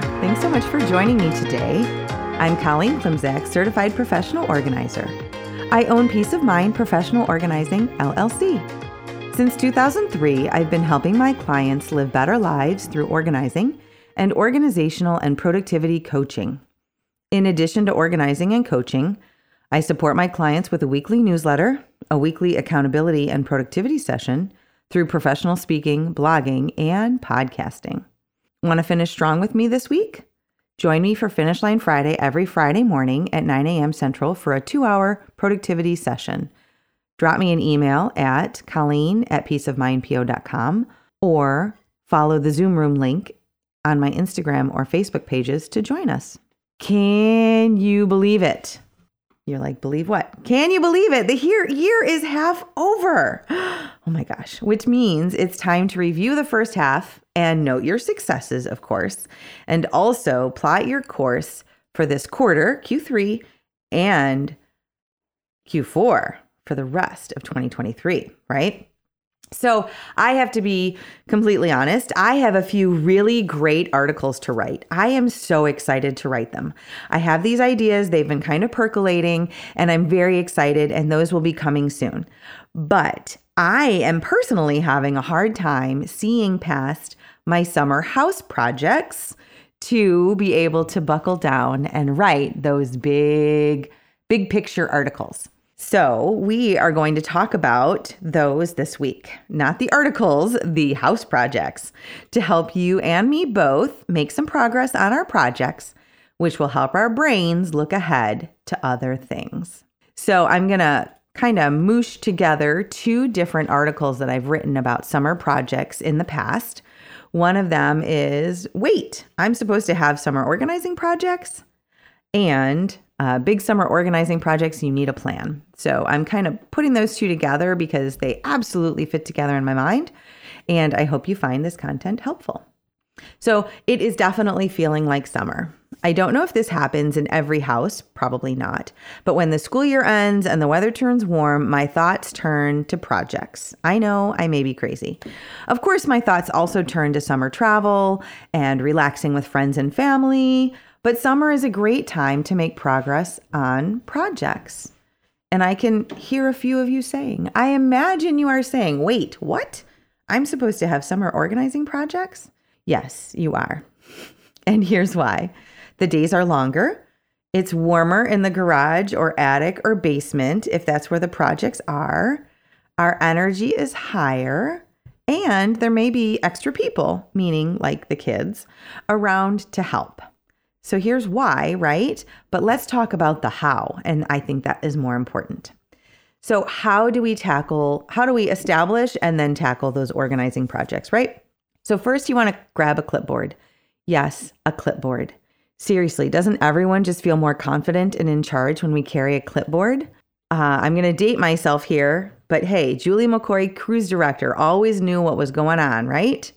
Thanks so much for joining me today. I'm Colleen Klimczak, Certified Professional Organizer. I own Peace of Mind Professional Organizing, LLC. Since 2003, I've been helping my clients live better lives through organizing and organizational and productivity coaching. In addition to organizing and coaching, I support my clients with a weekly newsletter, a weekly accountability and productivity session through professional speaking, blogging, and podcasting. Want to finish strong with me this week? Join me for Finish Line Friday every Friday morning at 9 a.m. Central for a two hour productivity session. Drop me an email at colleen at peaceofmindpo.com or follow the Zoom room link on my Instagram or Facebook pages to join us. Can you believe it? You're like, believe what? Can you believe it? The year, year is half over. Oh my gosh, which means it's time to review the first half and note your successes, of course, and also plot your course for this quarter, Q3, and Q4 for the rest of 2023, right? So, I have to be completely honest. I have a few really great articles to write. I am so excited to write them. I have these ideas, they've been kind of percolating, and I'm very excited, and those will be coming soon. But I am personally having a hard time seeing past my summer house projects to be able to buckle down and write those big, big picture articles. So, we are going to talk about those this week, not the articles, the house projects, to help you and me both make some progress on our projects, which will help our brains look ahead to other things. So, I'm going to kind of moosh together two different articles that I've written about summer projects in the past. One of them is wait, I'm supposed to have summer organizing projects and uh, big summer organizing projects, you need a plan. So I'm kind of putting those two together because they absolutely fit together in my mind. And I hope you find this content helpful. So it is definitely feeling like summer. I don't know if this happens in every house, probably not. But when the school year ends and the weather turns warm, my thoughts turn to projects. I know I may be crazy. Of course, my thoughts also turn to summer travel and relaxing with friends and family. But summer is a great time to make progress on projects. And I can hear a few of you saying, I imagine you are saying, wait, what? I'm supposed to have summer organizing projects? Yes, you are. And here's why the days are longer. It's warmer in the garage or attic or basement if that's where the projects are. Our energy is higher. And there may be extra people, meaning like the kids, around to help. So here's why, right? But let's talk about the how. And I think that is more important. So, how do we tackle, how do we establish and then tackle those organizing projects, right? So, first, you want to grab a clipboard. Yes, a clipboard. Seriously, doesn't everyone just feel more confident and in charge when we carry a clipboard? Uh, I'm going to date myself here, but hey, Julie McCoy, cruise director, always knew what was going on, right?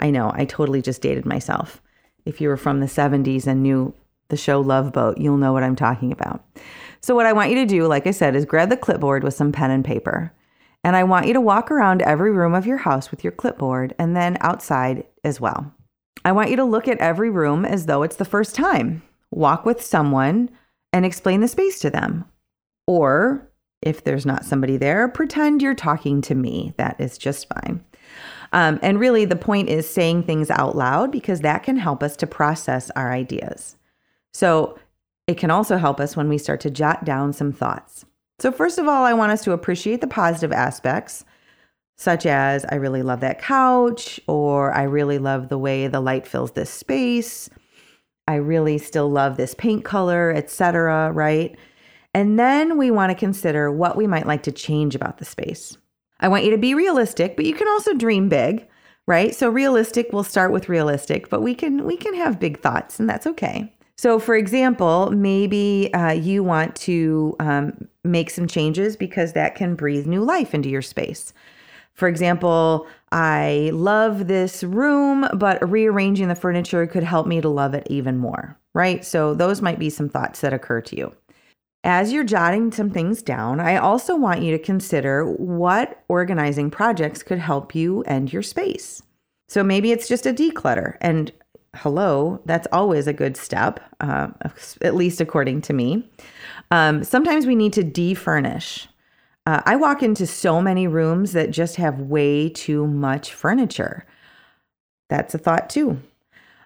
I know, I totally just dated myself if you were from the 70s and knew the show Love Boat, you'll know what I'm talking about. So, what I want you to do, like I said, is grab the clipboard with some pen and paper. And I want you to walk around every room of your house with your clipboard and then outside as well. I want you to look at every room as though it's the first time. Walk with someone and explain the space to them. Or if there's not somebody there, pretend you're talking to me. That is just fine. Um, and really, the point is saying things out loud because that can help us to process our ideas. So it can also help us when we start to jot down some thoughts. So, first of all, I want us to appreciate the positive aspects, such as I really love that couch, or I really love the way the light fills this space. I really still love this paint color, etc., right? And then we want to consider what we might like to change about the space. I want you to be realistic, but you can also dream big, right? So realistic, we'll start with realistic, but we can we can have big thoughts, and that's okay. So, for example, maybe uh, you want to um, make some changes because that can breathe new life into your space. For example, I love this room, but rearranging the furniture could help me to love it even more, right? So, those might be some thoughts that occur to you. As you're jotting some things down, I also want you to consider what organizing projects could help you and your space. So maybe it's just a declutter and hello, that's always a good step, uh, at least according to me. Um, sometimes we need to defurnish. Uh, I walk into so many rooms that just have way too much furniture. That's a thought too.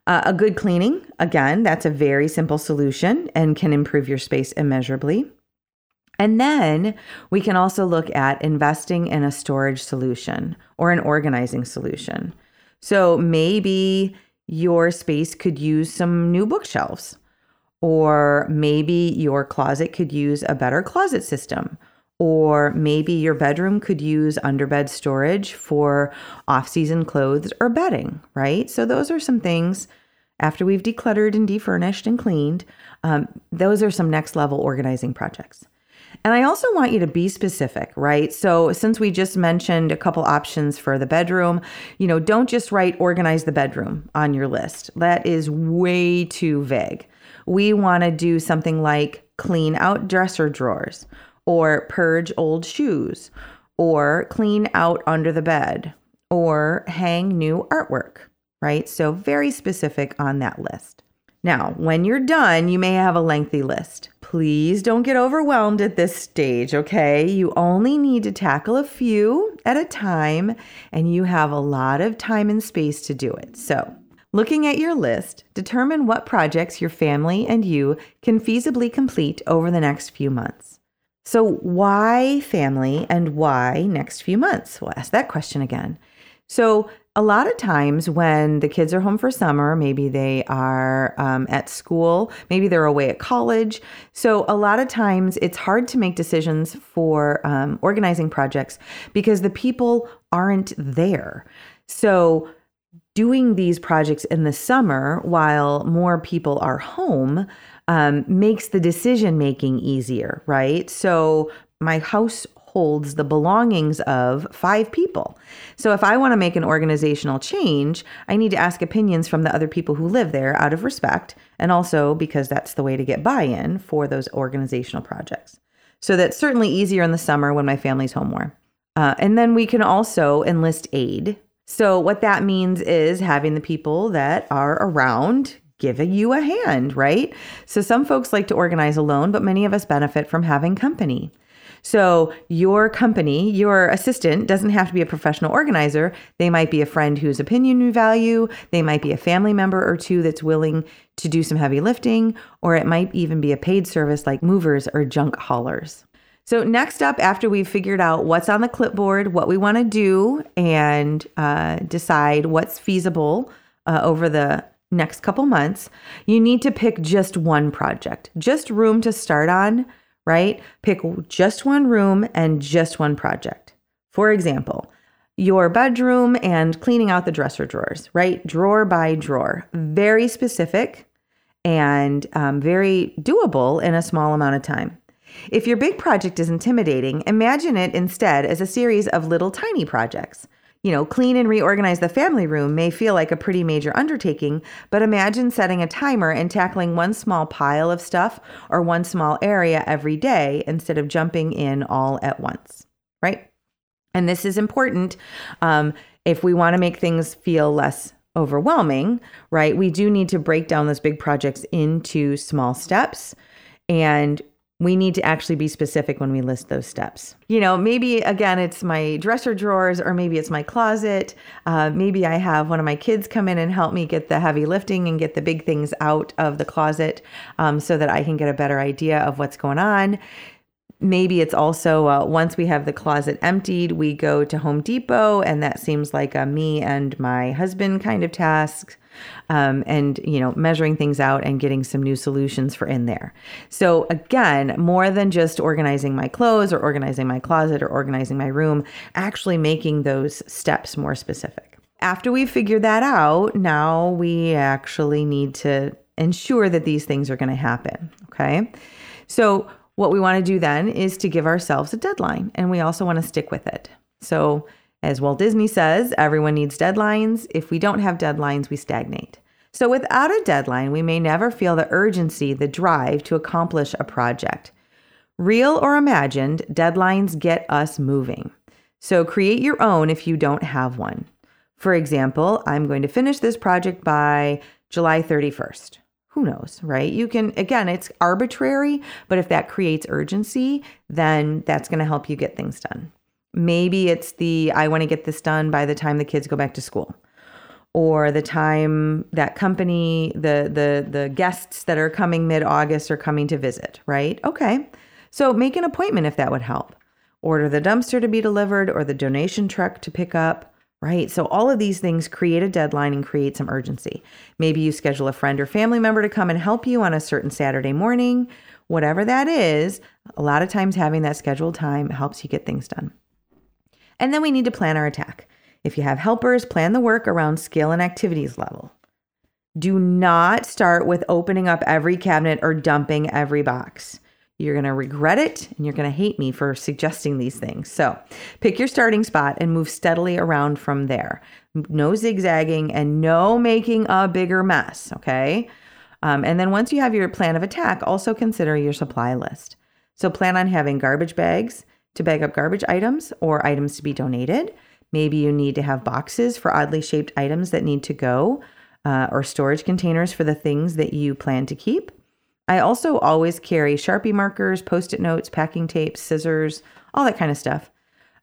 Uh, a good cleaning, again, that's a very simple solution and can improve your space immeasurably. And then we can also look at investing in a storage solution or an organizing solution. So maybe your space could use some new bookshelves, or maybe your closet could use a better closet system, or maybe your bedroom could use underbed storage for off season clothes or bedding, right? So, those are some things after we've decluttered and defurnished and cleaned. Um, those are some next level organizing projects. And I also want you to be specific, right? So, since we just mentioned a couple options for the bedroom, you know, don't just write organize the bedroom on your list. That is way too vague. We want to do something like clean out dresser drawers or purge old shoes, or clean out under the bed, or hang new artwork, right? So, very specific on that list. Now, when you're done, you may have a lengthy list. Please don't get overwhelmed at this stage, okay? You only need to tackle a few at a time, and you have a lot of time and space to do it. So, looking at your list, determine what projects your family and you can feasibly complete over the next few months. So, why family and why next few months? We'll ask that question again. So, a lot of times when the kids are home for summer, maybe they are um, at school, maybe they're away at college. So, a lot of times it's hard to make decisions for um, organizing projects because the people aren't there. So, doing these projects in the summer while more people are home um, makes the decision making easier, right? So my house holds the belongings of five people. So if I want to make an organizational change, I need to ask opinions from the other people who live there out of respect, and also because that's the way to get buy in for those organizational projects. So that's certainly easier in the summer when my family's home more. Uh, and then we can also enlist aid. So, what that means is having the people that are around giving you a hand, right? So some folks like to organize alone, but many of us benefit from having company. So, your company, your assistant doesn't have to be a professional organizer. They might be a friend whose opinion you value. They might be a family member or two that's willing to do some heavy lifting, or it might even be a paid service like movers or junk haulers. So, next up, after we've figured out what's on the clipboard, what we want to do, and uh, decide what's feasible uh, over the next couple months, you need to pick just one project, just room to start on, right? Pick just one room and just one project. For example, your bedroom and cleaning out the dresser drawers, right? Drawer by drawer. Very specific and um, very doable in a small amount of time. If your big project is intimidating, imagine it instead as a series of little tiny projects. You know, clean and reorganize the family room may feel like a pretty major undertaking, but imagine setting a timer and tackling one small pile of stuff or one small area every day instead of jumping in all at once, right? And this is important um, if we want to make things feel less overwhelming, right? We do need to break down those big projects into small steps and we need to actually be specific when we list those steps. You know, maybe again, it's my dresser drawers, or maybe it's my closet. Uh, maybe I have one of my kids come in and help me get the heavy lifting and get the big things out of the closet um, so that I can get a better idea of what's going on. Maybe it's also uh, once we have the closet emptied, we go to Home Depot, and that seems like a me and my husband kind of task um, and you know measuring things out and getting some new solutions for in there. So again more than just organizing my clothes or organizing my closet or organizing my room actually making those steps more specific. After we figure that out now we actually need to ensure that these things are going to happen okay? So what we want to do then is to give ourselves a deadline and we also want to stick with it so as Walt Disney says, everyone needs deadlines. If we don't have deadlines, we stagnate. So, without a deadline, we may never feel the urgency, the drive to accomplish a project. Real or imagined, deadlines get us moving. So, create your own if you don't have one. For example, I'm going to finish this project by July 31st. Who knows, right? You can, again, it's arbitrary, but if that creates urgency, then that's going to help you get things done. Maybe it's the I want to get this done by the time the kids go back to school or the time that company the the the guests that are coming mid-August are coming to visit, right? Okay. So make an appointment if that would help. Order the dumpster to be delivered or the donation truck to pick up, right? So all of these things create a deadline and create some urgency. Maybe you schedule a friend or family member to come and help you on a certain Saturday morning. Whatever that is, a lot of times having that scheduled time helps you get things done. And then we need to plan our attack. If you have helpers, plan the work around skill and activities level. Do not start with opening up every cabinet or dumping every box. You're going to regret it and you're going to hate me for suggesting these things. So pick your starting spot and move steadily around from there. No zigzagging and no making a bigger mess. Okay. Um, and then once you have your plan of attack, also consider your supply list. So plan on having garbage bags to bag up garbage items or items to be donated. Maybe you need to have boxes for oddly shaped items that need to go uh, or storage containers for the things that you plan to keep. I also always carry Sharpie markers, post it notes, packing tape, scissors, all that kind of stuff.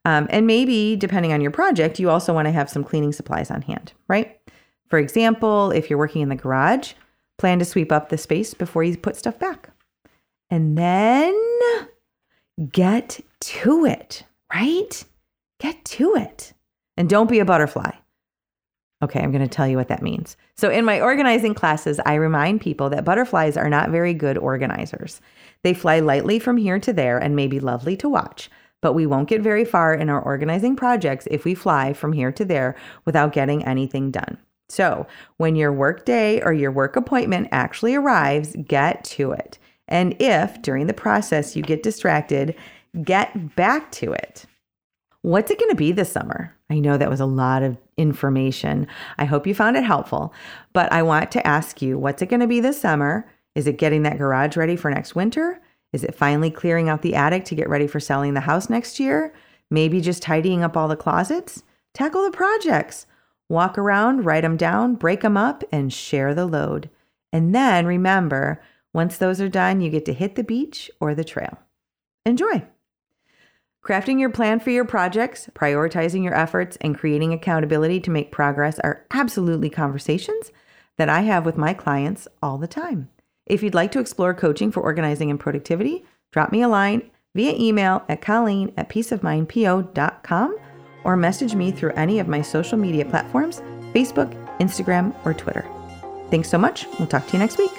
Um, and maybe, depending on your project, you also want to have some cleaning supplies on hand, right? For example, if you're working in the garage, plan to sweep up the space before you put stuff back. And then get to it, right? Get to it. And don't be a butterfly. Okay, I'm going to tell you what that means. So, in my organizing classes, I remind people that butterflies are not very good organizers. They fly lightly from here to there and may be lovely to watch, but we won't get very far in our organizing projects if we fly from here to there without getting anything done. So, when your work day or your work appointment actually arrives, get to it. And if during the process you get distracted, get back to it. What's it going to be this summer? I know that was a lot of information. I hope you found it helpful, but I want to ask you what's it going to be this summer? Is it getting that garage ready for next winter? Is it finally clearing out the attic to get ready for selling the house next year? Maybe just tidying up all the closets? Tackle the projects. Walk around, write them down, break them up, and share the load. And then remember, once those are done, you get to hit the beach or the trail. Enjoy. Crafting your plan for your projects, prioritizing your efforts, and creating accountability to make progress are absolutely conversations that I have with my clients all the time. If you'd like to explore coaching for organizing and productivity, drop me a line via email at colleen at peaceofmindpo.com or message me through any of my social media platforms Facebook, Instagram, or Twitter. Thanks so much. We'll talk to you next week.